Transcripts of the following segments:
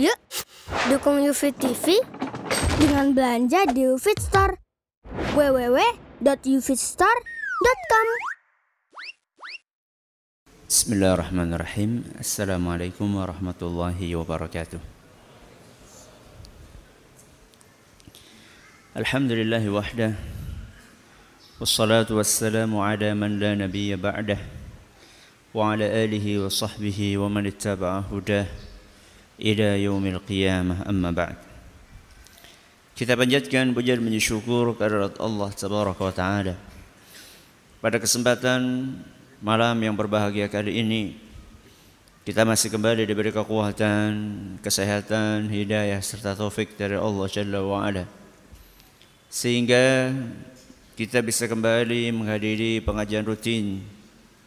Yuk, dukung UFIT TV dengan belanja di UFIT Store. www.ufitstore.com Bismillahirrahmanirrahim. Assalamualaikum warahmatullahi wabarakatuh. Alhamdulillah wahdah. Wassalatu wassalamu ala man la nabiyya ba'dah. Wa sahbihi wa man ittaba'a hudah ila yaumil qiyamah amma ba'd. Kita panjatkan puja dan syukur kepada Allah tabaraka wa taala. Pada kesempatan malam yang berbahagia kali ini kita masih kembali diberi kekuatan, kesehatan, hidayah serta taufik dari Allah Jalla wa Ala. Sehingga kita bisa kembali menghadiri pengajian rutin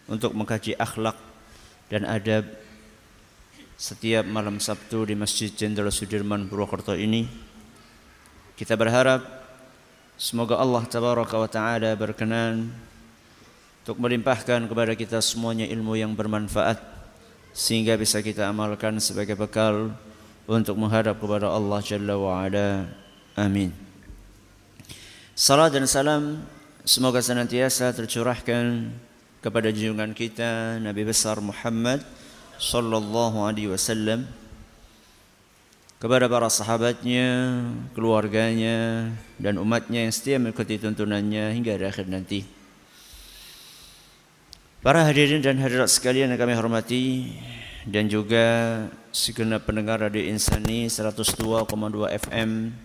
untuk mengkaji akhlak dan adab setiap malam Sabtu di Masjid Jenderal Sudirman Purwokerto ini. Kita berharap semoga Allah Tabaraka wa Taala berkenan untuk melimpahkan kepada kita semuanya ilmu yang bermanfaat sehingga bisa kita amalkan sebagai bekal untuk menghadap kepada Allah Jalla wa Ala. Amin. Salam dan salam semoga senantiasa tercurahkan kepada junjungan kita Nabi besar Muhammad sallallahu alaihi wasallam kepada para sahabatnya, keluarganya dan umatnya yang setia mengikuti tuntunannya hingga akhir nanti. Para hadirin dan hadirat sekalian yang kami hormati dan juga segenap pendengar Radio Insani 102,2 FM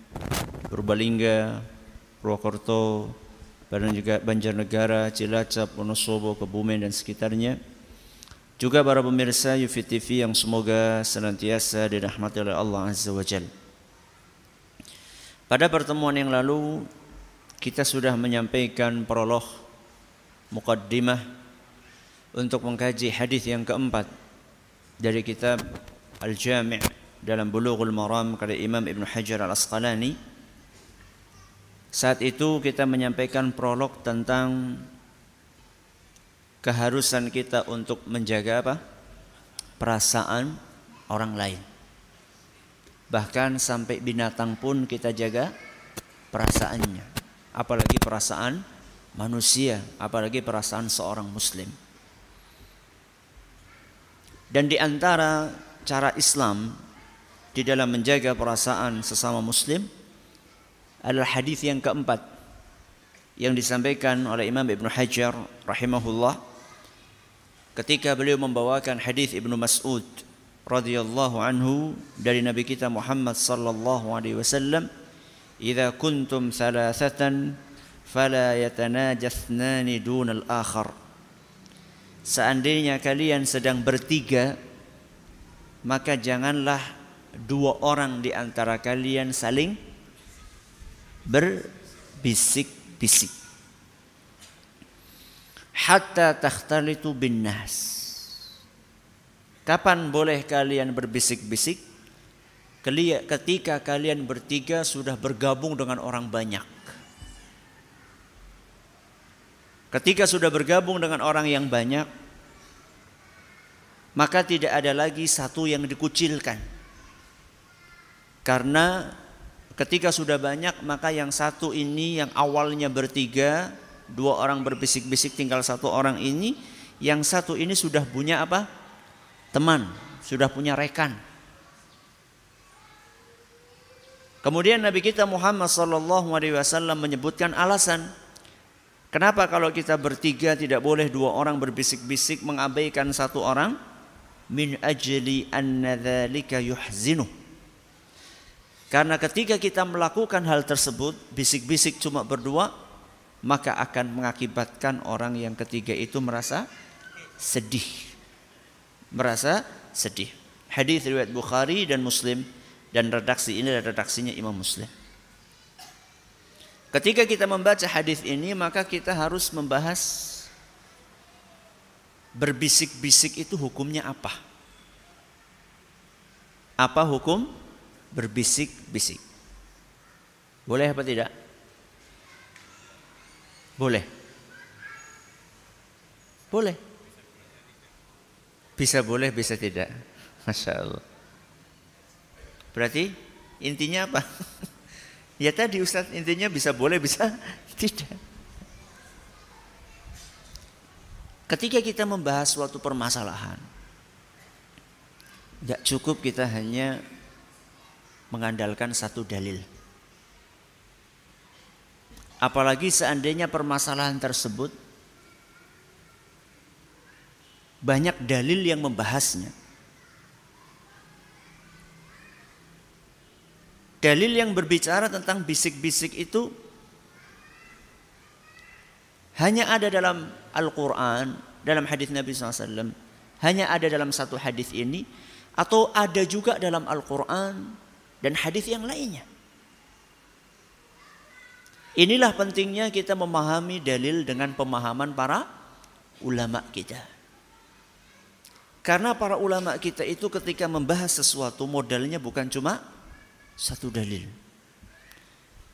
Purbalingga, Purwokerto, dan juga Banjarnegara, Cilacap, Wonosobo, Kebumen dan sekitarnya. Juga para pemirsa UFI TV yang semoga senantiasa dirahmati oleh Allah Azza wa Jal. Pada pertemuan yang lalu kita sudah menyampaikan prolog mukaddimah untuk mengkaji hadis yang keempat dari kitab Al-Jami' dalam Bulughul Maram karya Imam Ibn Hajar Al-Asqalani. Saat itu kita menyampaikan prolog tentang keharusan kita untuk menjaga apa? perasaan orang lain. Bahkan sampai binatang pun kita jaga perasaannya. Apalagi perasaan manusia, apalagi perasaan seorang muslim. Dan di antara cara Islam di dalam menjaga perasaan sesama muslim adalah hadis yang keempat yang disampaikan oleh Imam Ibn Hajar rahimahullah ketika beliau membawakan hadis Ibnu Mas'ud radhiyallahu anhu dari Nabi kita Muhammad sallallahu alaihi wasallam "Idza kuntum thalathatan fala yatanajathnan dunal akhar" Seandainya kalian sedang bertiga maka janganlah dua orang di antara kalian saling berbisik-bisik hatta takhtalitu bin nas. Kapan boleh kalian berbisik-bisik? Ketika kalian bertiga sudah bergabung dengan orang banyak. Ketika sudah bergabung dengan orang yang banyak maka tidak ada lagi satu yang dikucilkan. Karena ketika sudah banyak maka yang satu ini yang awalnya bertiga dua orang berbisik-bisik tinggal satu orang ini. Yang satu ini sudah punya apa? Teman sudah punya rekan. Kemudian Nabi kita Muhammad Sallallahu Alaihi Wasallam menyebutkan alasan kenapa kalau kita bertiga tidak boleh dua orang berbisik-bisik mengabaikan satu orang? Min ajli dzalika yuhzinuh karena ketika kita melakukan hal tersebut, bisik-bisik cuma berdua, maka akan mengakibatkan orang yang ketiga itu merasa sedih. Merasa sedih. Hadis riwayat Bukhari dan Muslim dan redaksi ini adalah redaksinya Imam Muslim. Ketika kita membaca hadis ini, maka kita harus membahas berbisik-bisik itu hukumnya apa? Apa hukum berbisik-bisik. Boleh apa tidak? Boleh. Boleh. Bisa boleh, bisa tidak. Masya Allah. Berarti intinya apa? ya tadi Ustaz intinya bisa boleh bisa tidak. Ketika kita membahas suatu permasalahan, tidak cukup kita hanya mengandalkan satu dalil. Apalagi seandainya permasalahan tersebut banyak dalil yang membahasnya. Dalil yang berbicara tentang bisik-bisik itu hanya ada dalam Al-Quran, dalam hadis Nabi SAW, hanya ada dalam satu hadis ini, atau ada juga dalam Al-Quran dan hadis yang lainnya. Inilah pentingnya kita memahami dalil dengan pemahaman para ulama kita. Karena para ulama kita itu ketika membahas sesuatu modalnya bukan cuma satu dalil.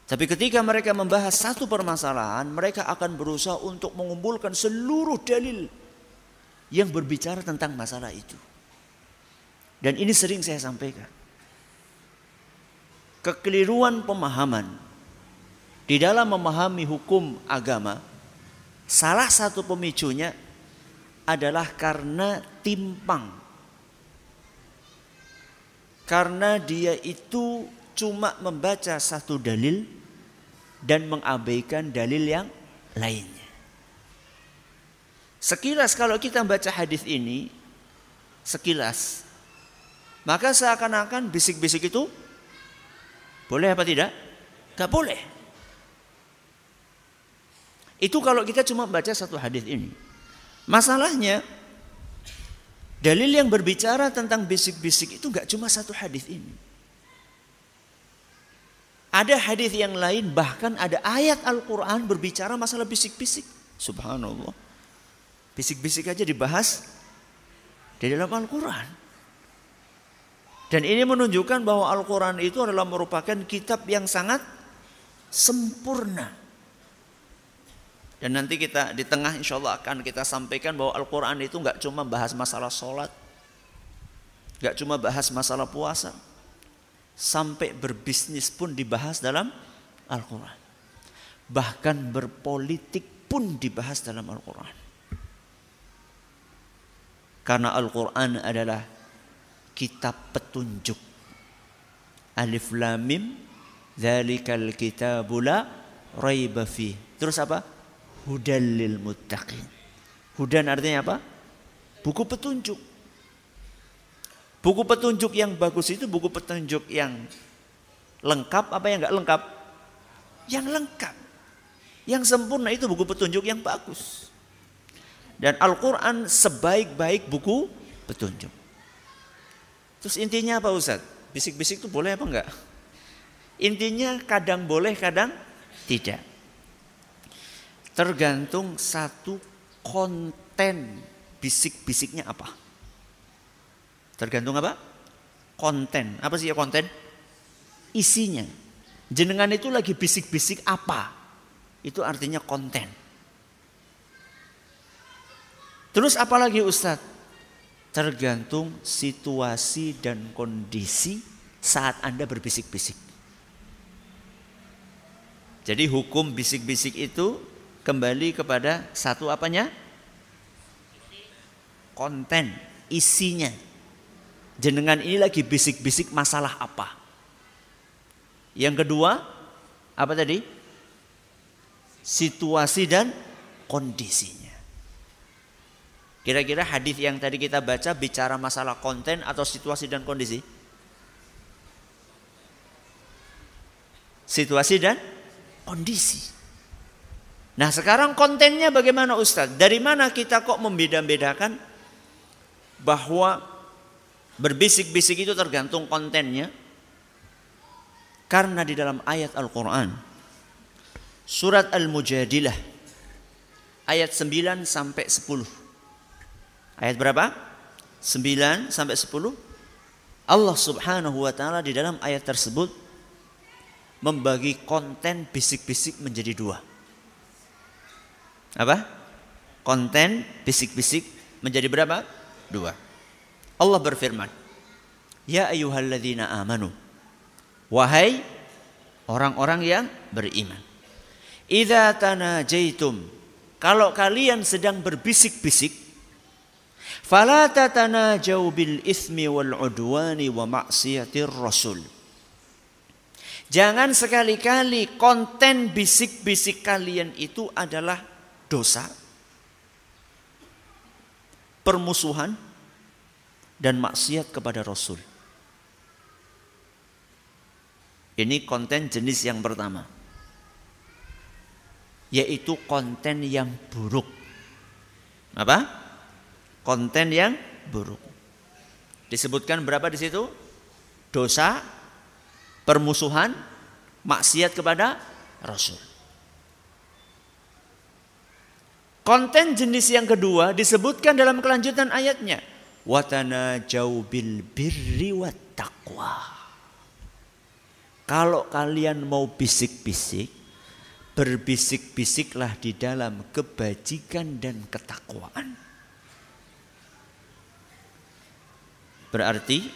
Tapi ketika mereka membahas satu permasalahan, mereka akan berusaha untuk mengumpulkan seluruh dalil yang berbicara tentang masalah itu. Dan ini sering saya sampaikan. Kekeliruan pemahaman di dalam memahami hukum agama, salah satu pemicunya adalah karena timpang karena dia itu cuma membaca satu dalil dan mengabaikan dalil yang lainnya. Sekilas kalau kita baca hadis ini, sekilas, maka seakan-akan bisik-bisik itu boleh apa tidak? Gak boleh. Itu kalau kita cuma baca satu hadis ini. Masalahnya Dalil yang berbicara tentang bisik-bisik itu nggak cuma satu hadis ini. Ada hadis yang lain bahkan ada ayat Al-Quran berbicara masalah bisik-bisik. Subhanallah. Bisik-bisik aja dibahas di dalam Al-Quran. Dan ini menunjukkan bahwa Al-Quran itu adalah merupakan kitab yang sangat sempurna. Dan nanti kita di tengah insya Allah akan kita sampaikan bahwa Al-Quran itu nggak cuma bahas masalah sholat. nggak cuma bahas masalah puasa. Sampai berbisnis pun dibahas dalam Al-Quran. Bahkan berpolitik pun dibahas dalam Al-Quran. Karena Al-Quran adalah kitab petunjuk. Alif Lamim, Zalikal kitabula raiba fi. Terus apa? Hudalil muttaqin. Hudan artinya apa? Buku petunjuk. Buku petunjuk yang bagus itu buku petunjuk yang lengkap apa yang enggak lengkap? Yang lengkap. Yang sempurna itu buku petunjuk yang bagus. Dan Al-Quran sebaik-baik buku petunjuk. Terus intinya apa Ustaz? Bisik-bisik itu boleh apa enggak? Intinya kadang boleh, kadang tidak tergantung satu konten bisik-bisiknya apa. Tergantung apa? Konten. Apa sih ya konten? Isinya. Jenengan itu lagi bisik-bisik apa? Itu artinya konten. Terus apalagi Ustadz? Tergantung situasi dan kondisi saat Anda berbisik-bisik. Jadi hukum bisik-bisik itu kembali kepada satu apanya? Konten, isinya. Jenengan ini lagi bisik-bisik masalah apa? Yang kedua, apa tadi? Situasi dan kondisinya. Kira-kira hadis yang tadi kita baca bicara masalah konten atau situasi dan kondisi? Situasi dan kondisi. Nah sekarang kontennya bagaimana Ustadz? Dari mana kita kok membeda-bedakan bahwa berbisik-bisik itu tergantung kontennya? Karena di dalam ayat Al-Quran Surat Al-Mujadilah Ayat 9 sampai 10 Ayat berapa? 9 sampai 10 Allah subhanahu wa ta'ala di dalam ayat tersebut Membagi konten bisik-bisik menjadi dua apa? Konten bisik-bisik menjadi berapa? Dua. Allah berfirman, Ya ayyuhalladzina amanu Wahai orang-orang yang beriman. Idza tanajaitum kalau kalian sedang berbisik-bisik fala tatanajau bil ismi wal udwani wa maksiatir rasul. Jangan sekali-kali konten bisik-bisik kalian itu adalah dosa, permusuhan, dan maksiat kepada Rasul. Ini konten jenis yang pertama. Yaitu konten yang buruk. Apa? Konten yang buruk. Disebutkan berapa di situ? Dosa, permusuhan, maksiat kepada Rasul. Konten jenis yang kedua disebutkan dalam kelanjutan ayatnya. Watana jauh bil birri wat taqwa. Kalau kalian mau bisik-bisik, berbisik-bisiklah di dalam kebajikan dan ketakwaan. Berarti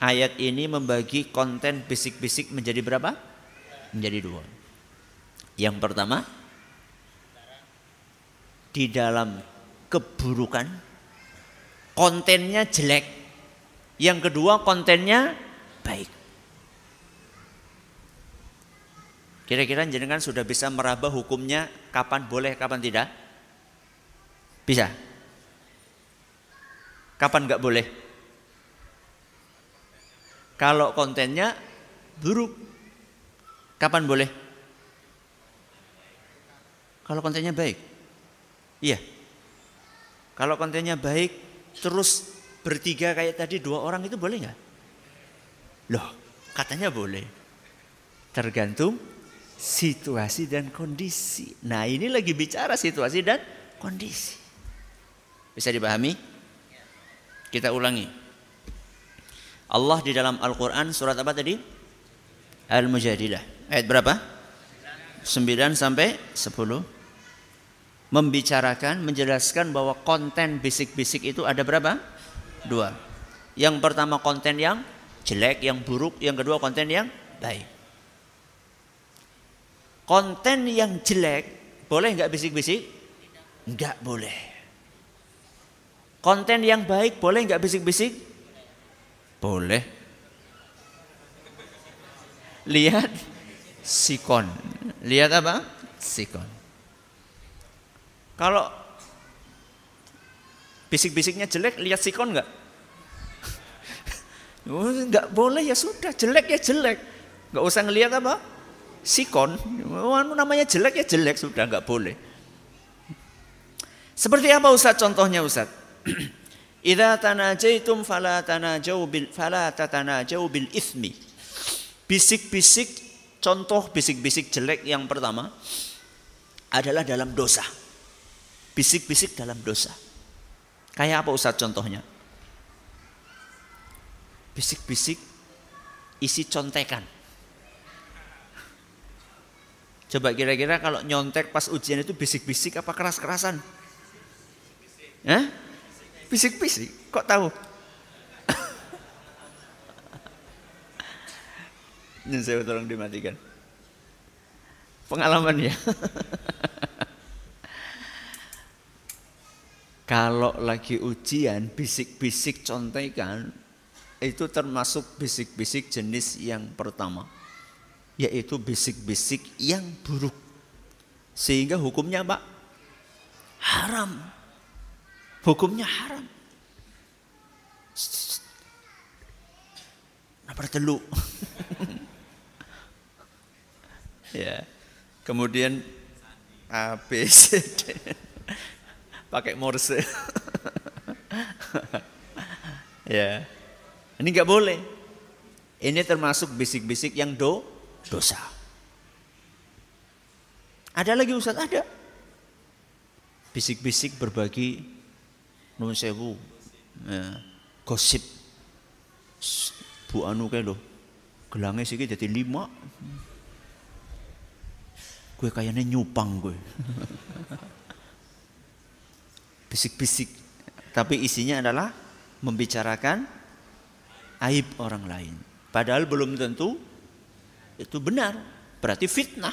ayat ini membagi konten bisik-bisik menjadi berapa? Menjadi dua. Yang pertama, di dalam keburukan, kontennya jelek. Yang kedua, kontennya baik. Kira-kira jenengan sudah bisa meraba hukumnya kapan boleh, kapan tidak? Bisa. Kapan nggak boleh? Kalau kontennya buruk, kapan boleh? Kalau kontennya baik, iya. Kalau kontennya baik, terus bertiga kayak tadi dua orang itu boleh nggak? Loh, katanya boleh. Tergantung situasi dan kondisi. Nah ini lagi bicara situasi dan kondisi. Bisa dipahami? Kita ulangi. Allah di dalam Al-Quran surat apa tadi? Al-Mujadilah. Ayat berapa? 9 sampai 10. Membicarakan, menjelaskan bahwa konten bisik-bisik itu ada berapa? Dua. Yang pertama konten yang jelek, yang buruk. Yang kedua konten yang baik. Konten yang jelek boleh nggak bisik-bisik? Nggak boleh. Konten yang baik boleh nggak bisik-bisik? Boleh. Lihat sikon. Lihat apa? Sikon. Kalau bisik-bisiknya jelek, lihat sikon nggak? Oh, nggak boleh ya sudah, jelek ya jelek. Nggak usah ngelihat apa? Sikon. Oh, namanya jelek ya jelek, sudah nggak boleh. Seperti apa Ustaz contohnya Ustaz? Idza tanajaitum fala tanajau bil fala tatanajau bil ithmi. Bisik-bisik contoh bisik-bisik jelek yang pertama adalah dalam dosa. Bisik-bisik dalam dosa. Kayak apa Ustaz contohnya? Bisik-bisik isi contekan. Coba kira-kira kalau nyontek pas ujian itu bisik-bisik apa keras-kerasan? Hah? Bisik-bisik, kok tahu? Ini saya tolong dimatikan. Pengalaman ya. Kalau lagi ujian, bisik-bisik contekan, itu termasuk bisik-bisik jenis yang pertama yaitu bisik-bisik yang buruk. Sehingga hukumnya apa? Haram. Hukumnya haram. Napa telu. Ya. Kemudian A B C D pakai morse ya ini nggak boleh. Ini termasuk bisik-bisik yang do dosa. Ada lagi Ustaz? Ada. Bisik-bisik berbagi nun sewu. Ya, gosip. Bu anu kayak lo. Gelangnya sih jadi lima. Gue kayaknya nyupang gue. Bisik-bisik. Tapi isinya adalah membicarakan aib orang lain. Padahal belum tentu itu benar, berarti fitnah.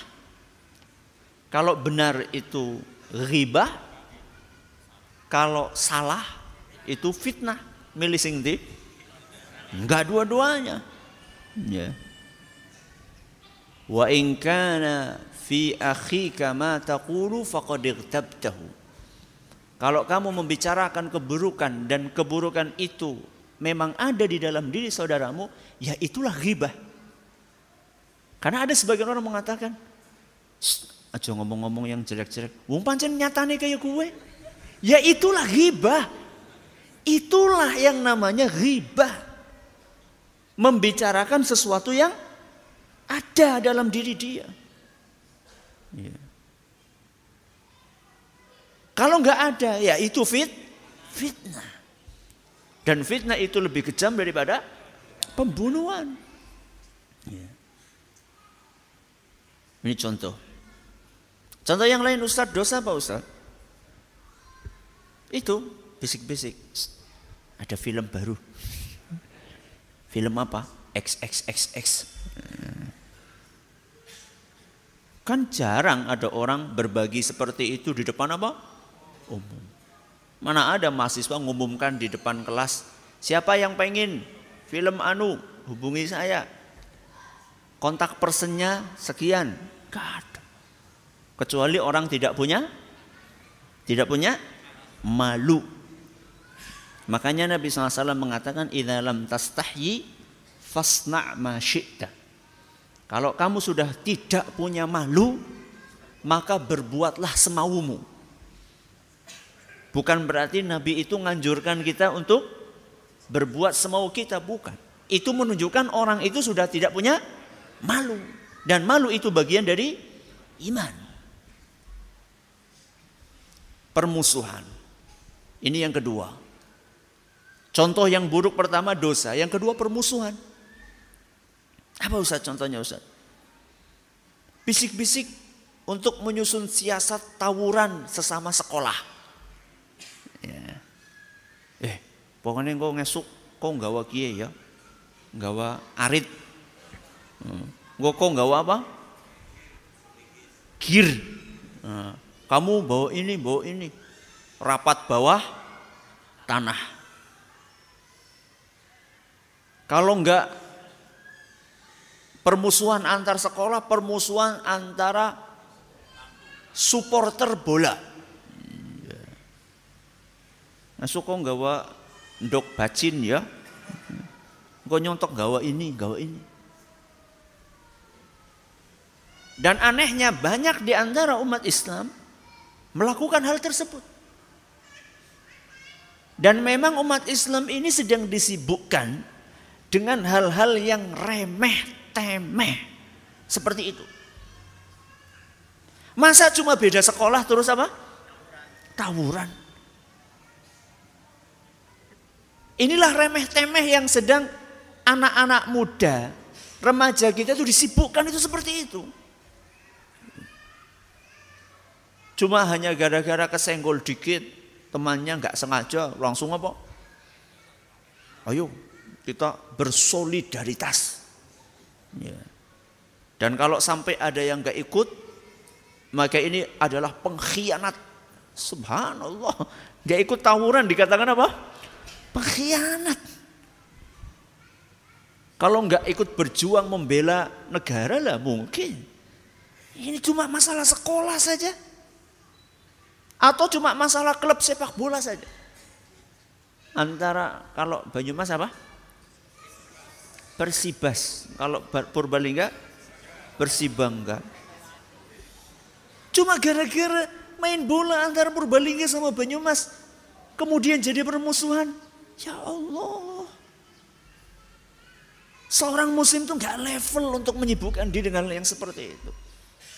Kalau benar itu ghibah, kalau salah itu fitnah. Milih sing di? Enggak dua-duanya. Ya. Wa in kana fi akhika ma taqulu faqad. Kalau kamu membicarakan keburukan dan keburukan itu memang ada di dalam diri saudaramu, ya itulah ghibah. Karena ada sebagian orang mengatakan, aja ngomong-ngomong yang jelek-jelek. Wong pancen nyatane kayak gue. Ya itulah ghibah. Itulah yang namanya ghibah. Membicarakan sesuatu yang ada dalam diri dia. Ya. Kalau nggak ada, ya itu fit, fitnah. Dan fitnah itu lebih kejam daripada pembunuhan. Ya. Ini contoh. Contoh yang lain Ustaz, dosa apa Ustaz? Itu bisik-bisik. Ada film baru. Film apa? XXXX. Kan jarang ada orang berbagi seperti itu di depan apa? Umum. Mana ada mahasiswa ngumumkan di depan kelas, siapa yang pengen film anu, hubungi saya. Kontak personnya sekian. Ada. Kecuali orang tidak punya tidak punya malu. Makanya Nabi SAW mengatakan idza lam tastahyi fasna' ma syi'ta. Kalau kamu sudah tidak punya malu, maka berbuatlah semaumu. Bukan berarti Nabi itu nganjurkan kita untuk berbuat semau kita, bukan. Itu menunjukkan orang itu sudah tidak punya malu. Dan malu itu bagian dari iman. Permusuhan. Ini yang kedua. Contoh yang buruk pertama dosa, yang kedua permusuhan. Apa Ustaz contohnya Ustaz? Bisik-bisik untuk menyusun siasat tawuran sesama sekolah. Ya. Eh, pokoknya kau ngesuk, kau nggawa kie ya, nggawa arit, hmm. kau nggawa apa? Kir. Nah, kamu bawa ini, bawa ini, rapat bawah tanah. Kalau enggak permusuhan antar sekolah, permusuhan antara supporter bola. Masuk kok gawa ndok bacin ya. Kok nyontok gawa ini, gawa ini. Dan anehnya banyak di antara umat Islam melakukan hal tersebut. Dan memang umat Islam ini sedang disibukkan dengan hal-hal yang remeh temeh. Seperti itu. Masa cuma beda sekolah terus apa? Tawuran. Inilah remeh-temeh yang sedang anak-anak muda, remaja kita itu disibukkan itu seperti itu. Cuma hanya gara-gara kesenggol dikit, temannya nggak sengaja langsung apa? Ayo kita bersolidaritas. Ya. Dan kalau sampai ada yang nggak ikut, maka ini adalah pengkhianat. Subhanallah, nggak ikut tawuran dikatakan apa? Pengkhianat. Kalau nggak ikut berjuang membela negara lah mungkin. Ini cuma masalah sekolah saja. Atau cuma masalah klub sepak bola saja. Antara kalau Banyumas apa? Persibas. Kalau Purbalingga Persibangga. Cuma gara-gara main bola antara Purbalingga sama Banyumas. Kemudian jadi permusuhan. Ya Allah. Seorang muslim itu nggak level untuk menyibukkan diri dengan yang seperti itu.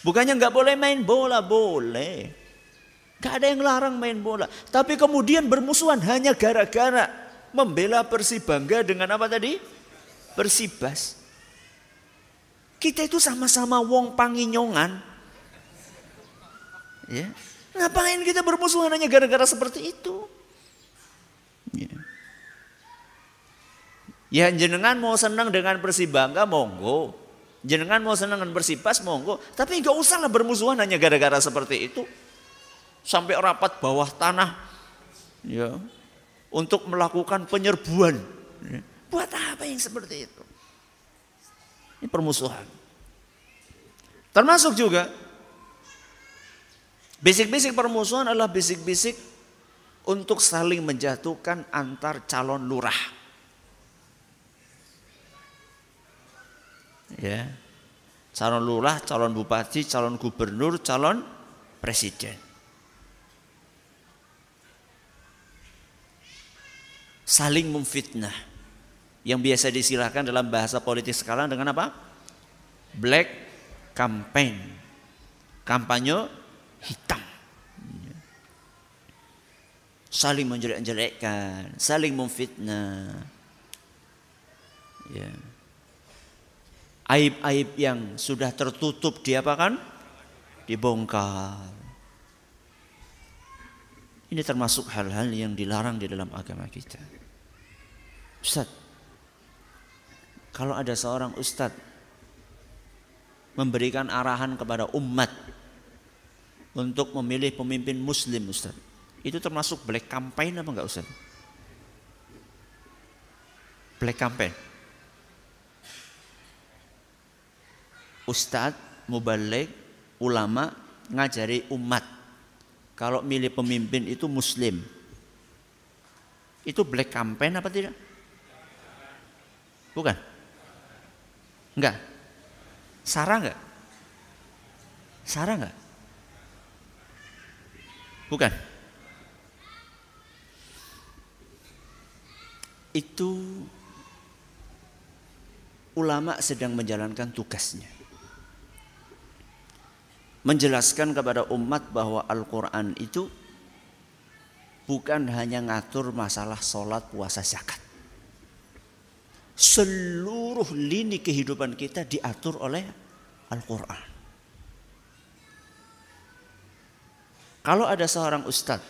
Bukannya nggak boleh main bola, boleh. Gak ada yang larang main bola. Tapi kemudian bermusuhan hanya gara-gara membela Persibangga dengan apa tadi? Persibas. Kita itu sama-sama wong panginyongan. Ya. Ngapain kita bermusuhan hanya gara-gara seperti itu? Ya. Ya jenengan mau senang dengan Persibangga monggo. Jenengan mau senangan bersipas monggo, tapi nggak usahlah bermusuhan hanya gara-gara seperti itu. Sampai rapat bawah tanah ya untuk melakukan penyerbuan. Ya. Buat apa yang seperti itu? Ini permusuhan. Termasuk juga bisik-bisik permusuhan adalah bisik-bisik untuk saling menjatuhkan antar calon lurah. Ya calon lurah, calon bupati, calon gubernur, calon presiden. Saling memfitnah. Yang biasa disilakan dalam bahasa politik sekarang dengan apa? Black campaign. Kampanye hitam. Saling menjelek-jelekkan, saling memfitnah. Ya. Yeah aib-aib yang sudah tertutup diapakan? Dibongkar. Ini termasuk hal-hal yang dilarang di dalam agama kita. Ustaz, kalau ada seorang ustaz memberikan arahan kepada umat untuk memilih pemimpin muslim Ustaz, itu termasuk black campaign apa enggak Ustaz? Black campaign. Ustadz, mubalik, ulama ngajari umat. Kalau milih pemimpin itu muslim. Itu black campaign apa tidak? Bukan? Enggak. Sarah enggak? Sarah enggak? Bukan. Itu ulama sedang menjalankan tugasnya menjelaskan kepada umat bahwa Al-Quran itu bukan hanya ngatur masalah sholat, puasa, zakat. Seluruh lini kehidupan kita diatur oleh Al-Quran. Kalau ada seorang ustadz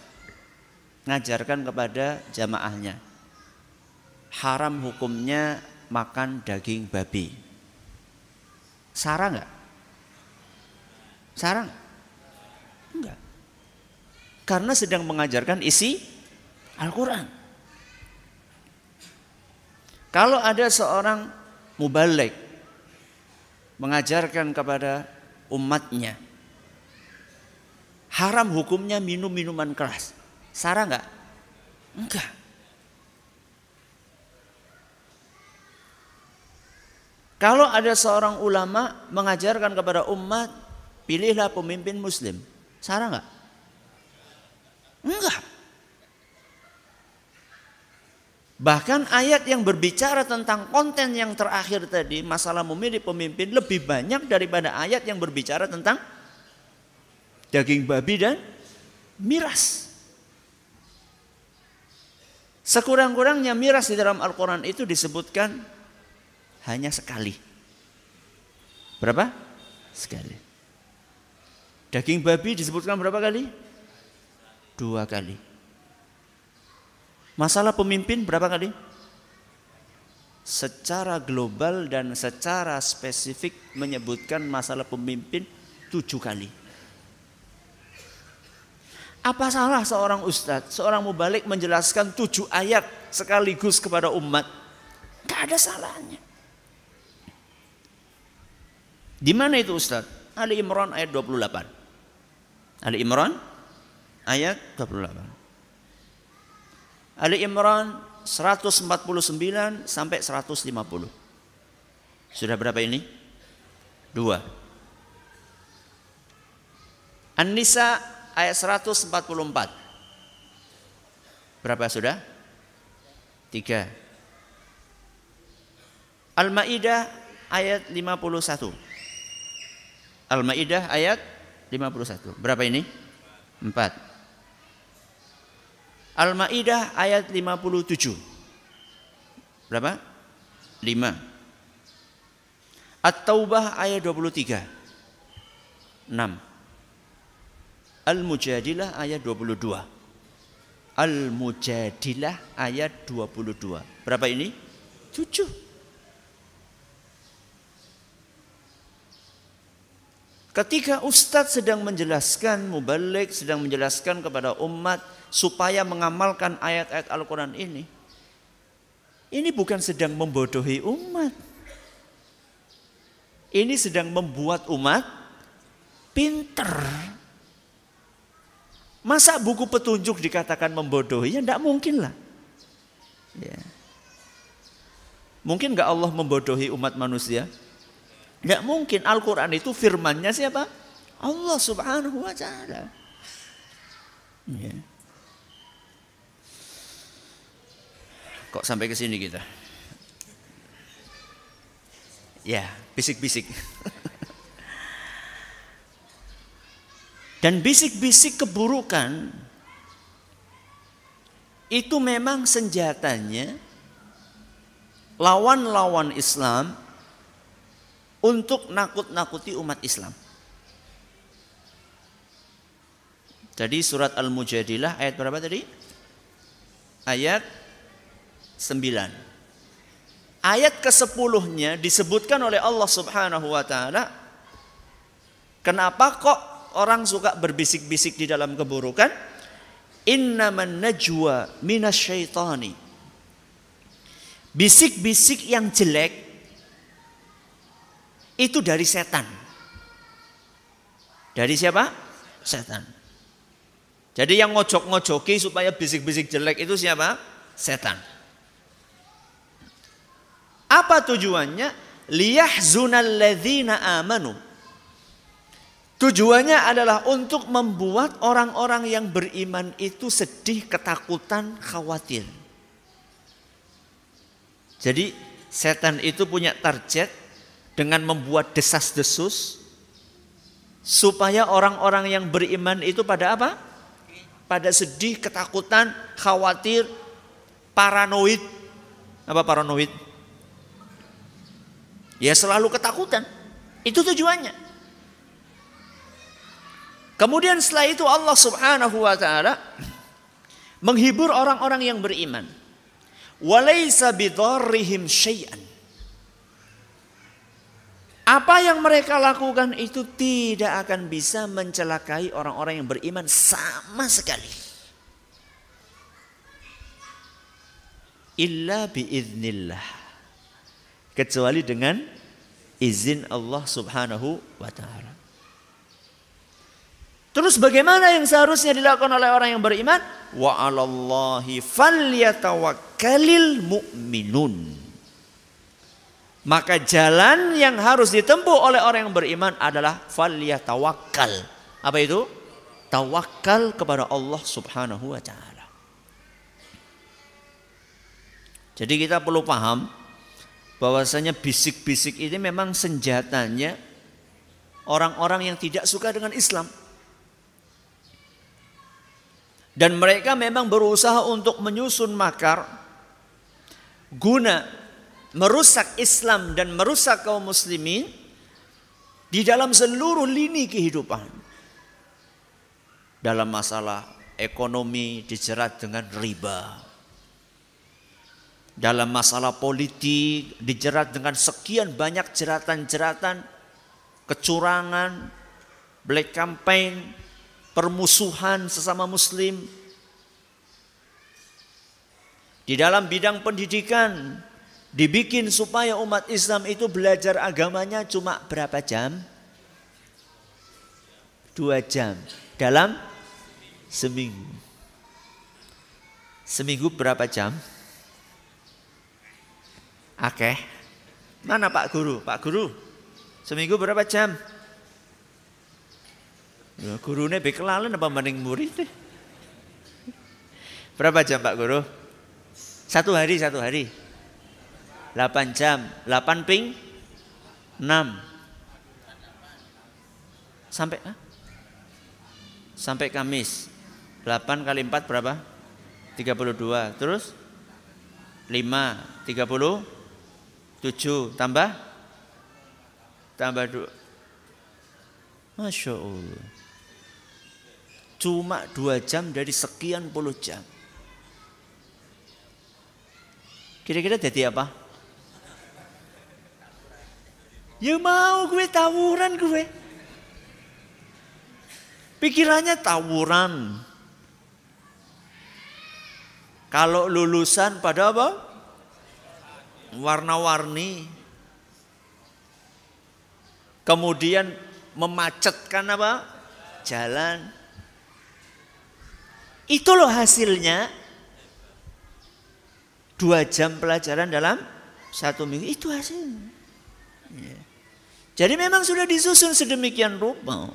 ngajarkan kepada jamaahnya, haram hukumnya makan daging babi. Sarah nggak? Sarang? Enggak. Karena sedang mengajarkan isi Al-Quran. Kalau ada seorang mubalik mengajarkan kepada umatnya haram hukumnya minum minuman keras. Sarah enggak? Enggak. Kalau ada seorang ulama mengajarkan kepada umat Pilihlah pemimpin muslim. Salah nggak? Enggak. Bahkan ayat yang berbicara tentang konten yang terakhir tadi, masalah memilih pemimpin lebih banyak daripada ayat yang berbicara tentang daging babi dan miras. Sekurang-kurangnya miras di dalam Al-Quran itu disebutkan hanya sekali. Berapa? Sekali. Daging babi disebutkan berapa kali? Dua kali. Masalah pemimpin berapa kali? Secara global dan secara spesifik menyebutkan masalah pemimpin tujuh kali. Apa salah seorang ustadz, seorang mubalik menjelaskan tujuh ayat sekaligus kepada umat? Gak ada salahnya. Di mana itu ustadz? Ali Imran ayat 28. Ali Imran ayat 28. Ali Imran 149 sampai 150. Sudah berapa ini? Dua. An-Nisa ayat 144. Berapa sudah? Tiga. Al-Ma'idah ayat 51. Al-Ma'idah ayat 51. Berapa ini? 4. Al-Maidah ayat 57. Berapa? 5. At-Taubah ayat 23. 6. Al-Mujadilah ayat 22. Al-Mujadilah ayat 22. Berapa ini? 7. Ketika ustadz sedang menjelaskan, mubalik sedang menjelaskan kepada umat supaya mengamalkan ayat-ayat Al-Quran ini. Ini bukan sedang membodohi umat. Ini sedang membuat umat pinter. Masa buku petunjuk dikatakan membodohi? Ya tidak mungkin lah. Ya. Mungkin nggak Allah membodohi umat manusia? Tidak mungkin. Al-Quran itu firmannya siapa? Allah subhanahu wa ta'ala. Ya. Kok sampai ke sini kita? Ya, bisik-bisik. Dan bisik-bisik keburukan itu memang senjatanya lawan-lawan Islam untuk nakut-nakuti umat Islam. Jadi surat Al-Mujadilah ayat berapa tadi? Ayat 9. Ayat ke-10-nya disebutkan oleh Allah Subhanahu wa taala kenapa kok orang suka berbisik-bisik di dalam keburukan? Innaman najwa minasyaitani Bisik-bisik yang jelek itu dari setan. Dari siapa? Setan. Jadi yang ngojok-ngojoki supaya bisik-bisik jelek itu siapa? Setan. Apa tujuannya? Liyahzunal ladzina amanu. Tujuannya adalah untuk membuat orang-orang yang beriman itu sedih, ketakutan, khawatir. Jadi setan itu punya target dengan membuat desas-desus supaya orang-orang yang beriman itu pada apa? Pada sedih, ketakutan, khawatir, paranoid. Apa paranoid? Ya selalu ketakutan. Itu tujuannya. Kemudian setelah itu Allah Subhanahu wa taala menghibur orang-orang yang beriman walaysa bidarrihim syai'an. Apa yang mereka lakukan itu tidak akan bisa mencelakai orang-orang yang beriman sama sekali. Illa biiznillah. Kecuali dengan izin Allah Subhanahu wa taala. Terus bagaimana yang seharusnya dilakukan oleh orang yang beriman? Wa 'alallahi falyatawakkalil mu'minun. Maka jalan yang harus ditempuh oleh orang yang beriman adalah falyatawakkal. Apa itu? Tawakal kepada Allah Subhanahu wa taala. Jadi kita perlu paham bahwasanya bisik-bisik ini memang senjatanya orang-orang yang tidak suka dengan Islam. Dan mereka memang berusaha untuk menyusun makar guna merusak Islam dan merusak kaum muslimin di dalam seluruh lini kehidupan. Dalam masalah ekonomi dijerat dengan riba. Dalam masalah politik dijerat dengan sekian banyak jeratan-jeratan kecurangan, black campaign, permusuhan sesama muslim. Di dalam bidang pendidikan dibikin supaya umat Islam itu belajar agamanya cuma berapa jam? Dua jam dalam seminggu. Seminggu berapa jam? Oke. Mana Pak Guru? Pak Guru, seminggu berapa jam? Ya, gurune be kelalen apa maning murid Berapa jam Pak Guru? Satu hari, satu hari. 8 jam, 8 ping 6. Sampai ah? Sampai Kamis. 8 kali 4 berapa? 32. Terus 5, 30 7 tambah tambah 2. Masya Allah. Cuma dua jam dari sekian puluh jam. Kira-kira jadi apa? Ya mau gue tawuran gue. Pikirannya tawuran. Kalau lulusan pada apa? Warna-warni. Kemudian memacetkan apa? Jalan. Itu loh hasilnya. Dua jam pelajaran dalam satu minggu. Itu hasilnya. Jadi memang sudah disusun sedemikian rupa.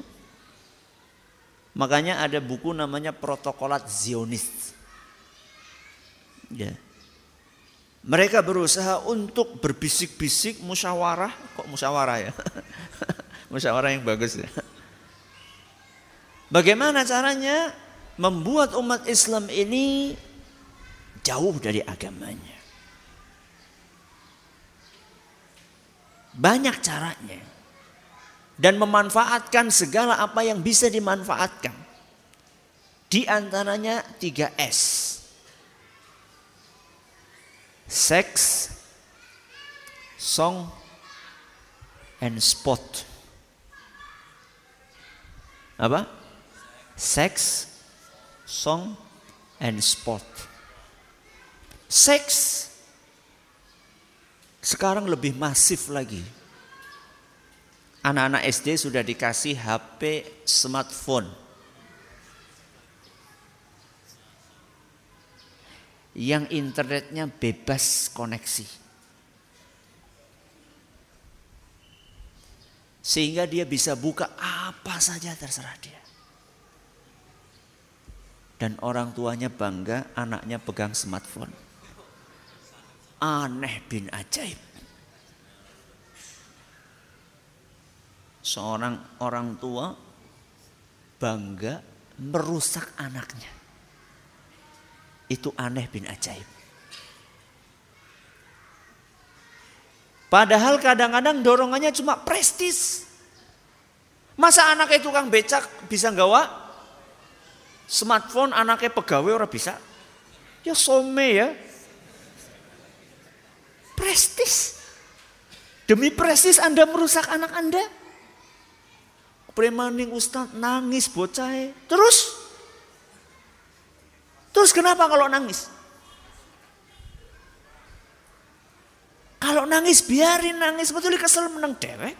Makanya ada buku namanya Protokolat Zionis. Ya. Mereka berusaha untuk berbisik-bisik musyawarah, kok musyawarah ya? musyawarah yang bagus ya. Bagaimana caranya membuat umat Islam ini jauh dari agamanya? Banyak caranya. Dan memanfaatkan segala apa yang bisa dimanfaatkan. Di antaranya 3S. Sex, song, and spot. Apa? Sex, song, and spot. Seks sekarang lebih masif lagi. Anak-anak SD sudah dikasih HP smartphone. Yang internetnya bebas koneksi. Sehingga dia bisa buka apa saja terserah dia. Dan orang tuanya bangga anaknya pegang smartphone aneh bin ajaib. Seorang orang tua bangga merusak anaknya. Itu aneh bin ajaib. Padahal kadang-kadang dorongannya cuma prestis. Masa anaknya tukang becak bisa gawa smartphone anaknya pegawai orang bisa? Ya some ya, prestis. Demi prestis Anda merusak anak Anda. Premaning Ustaz nangis bocah. Terus? Terus kenapa kalau nangis? Kalau nangis biarin nangis betul kesel menang dewek.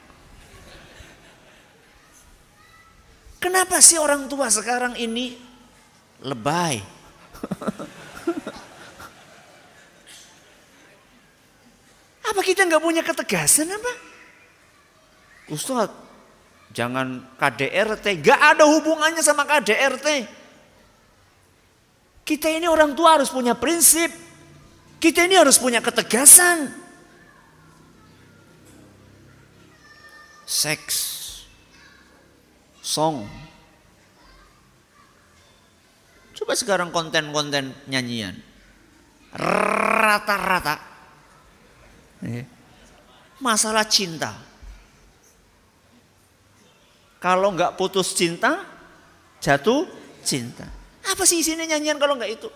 Kenapa sih orang tua sekarang ini lebay? Apa kita nggak punya ketegasan apa? Ustaz, jangan KDRT. Gak ada hubungannya sama KDRT. Kita ini orang tua harus punya prinsip. Kita ini harus punya ketegasan. Seks, song. Coba sekarang konten-konten nyanyian. Rata-rata. Masalah cinta. Kalau nggak putus cinta, jatuh cinta. Apa sih isinya nyanyian kalau nggak itu?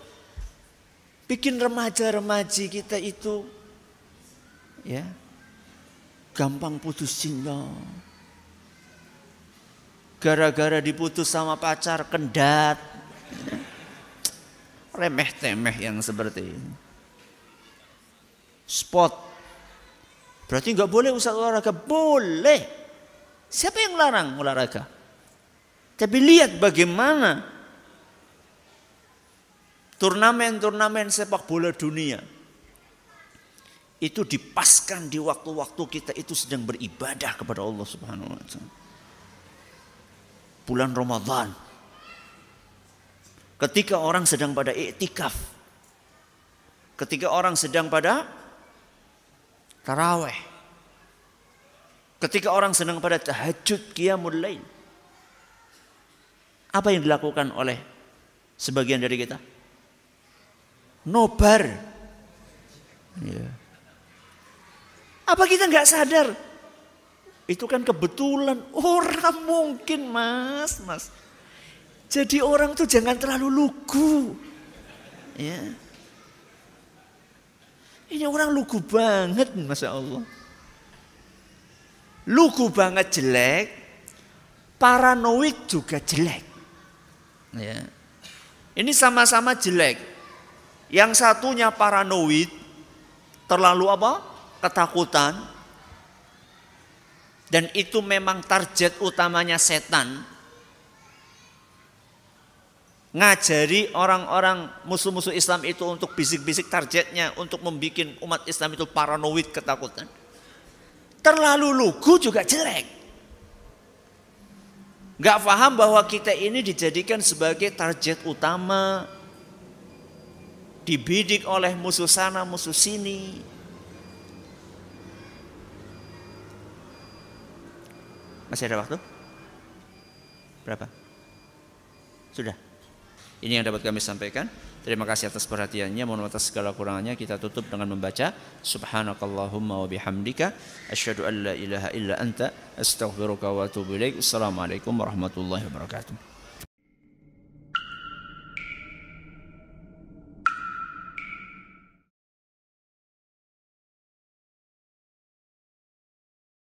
Bikin remaja-remaji kita itu ya gampang putus cinta. Gara-gara diputus sama pacar kendat. Remeh temeh yang seperti ini. Spot Berarti nggak boleh usah olahraga? Boleh. Siapa yang larang olahraga? Tapi lihat bagaimana turnamen-turnamen sepak bola dunia itu dipaskan di waktu-waktu kita itu sedang beribadah kepada Allah Subhanahu wa taala. Bulan Ramadan. Ketika orang sedang pada iktikaf. Ketika orang sedang pada Taraweh. Ketika orang senang pada tahajud qiyamul lain. Apa yang dilakukan oleh sebagian dari kita? Nobar. Ya. Apa kita nggak sadar? Itu kan kebetulan orang mungkin mas, mas. Jadi orang tuh jangan terlalu lugu. Ya. Ini orang lugu banget, Masya Allah. Lugu banget jelek, paranoid juga jelek. Ya. Ini sama-sama jelek. Yang satunya paranoid, terlalu apa? Ketakutan. Dan itu memang target utamanya setan. Ngajari orang-orang musuh-musuh Islam itu untuk bisik-bisik targetnya untuk membuat umat Islam itu paranoid ketakutan. Terlalu lugu juga jelek. Gak paham bahwa kita ini dijadikan sebagai target utama. Dibidik oleh musuh sana, musuh sini. Masih ada waktu? Berapa? Sudah. Ini yang dapat kami sampaikan. Terima kasih atas perhatiannya. Mohon atas segala kurangannya kita tutup dengan membaca Subhanakallahumma wa bihamdika asyhadu an la ilaha illa anta astaghfiruka wa atubu ilaik. Assalamualaikum warahmatullahi wabarakatuh.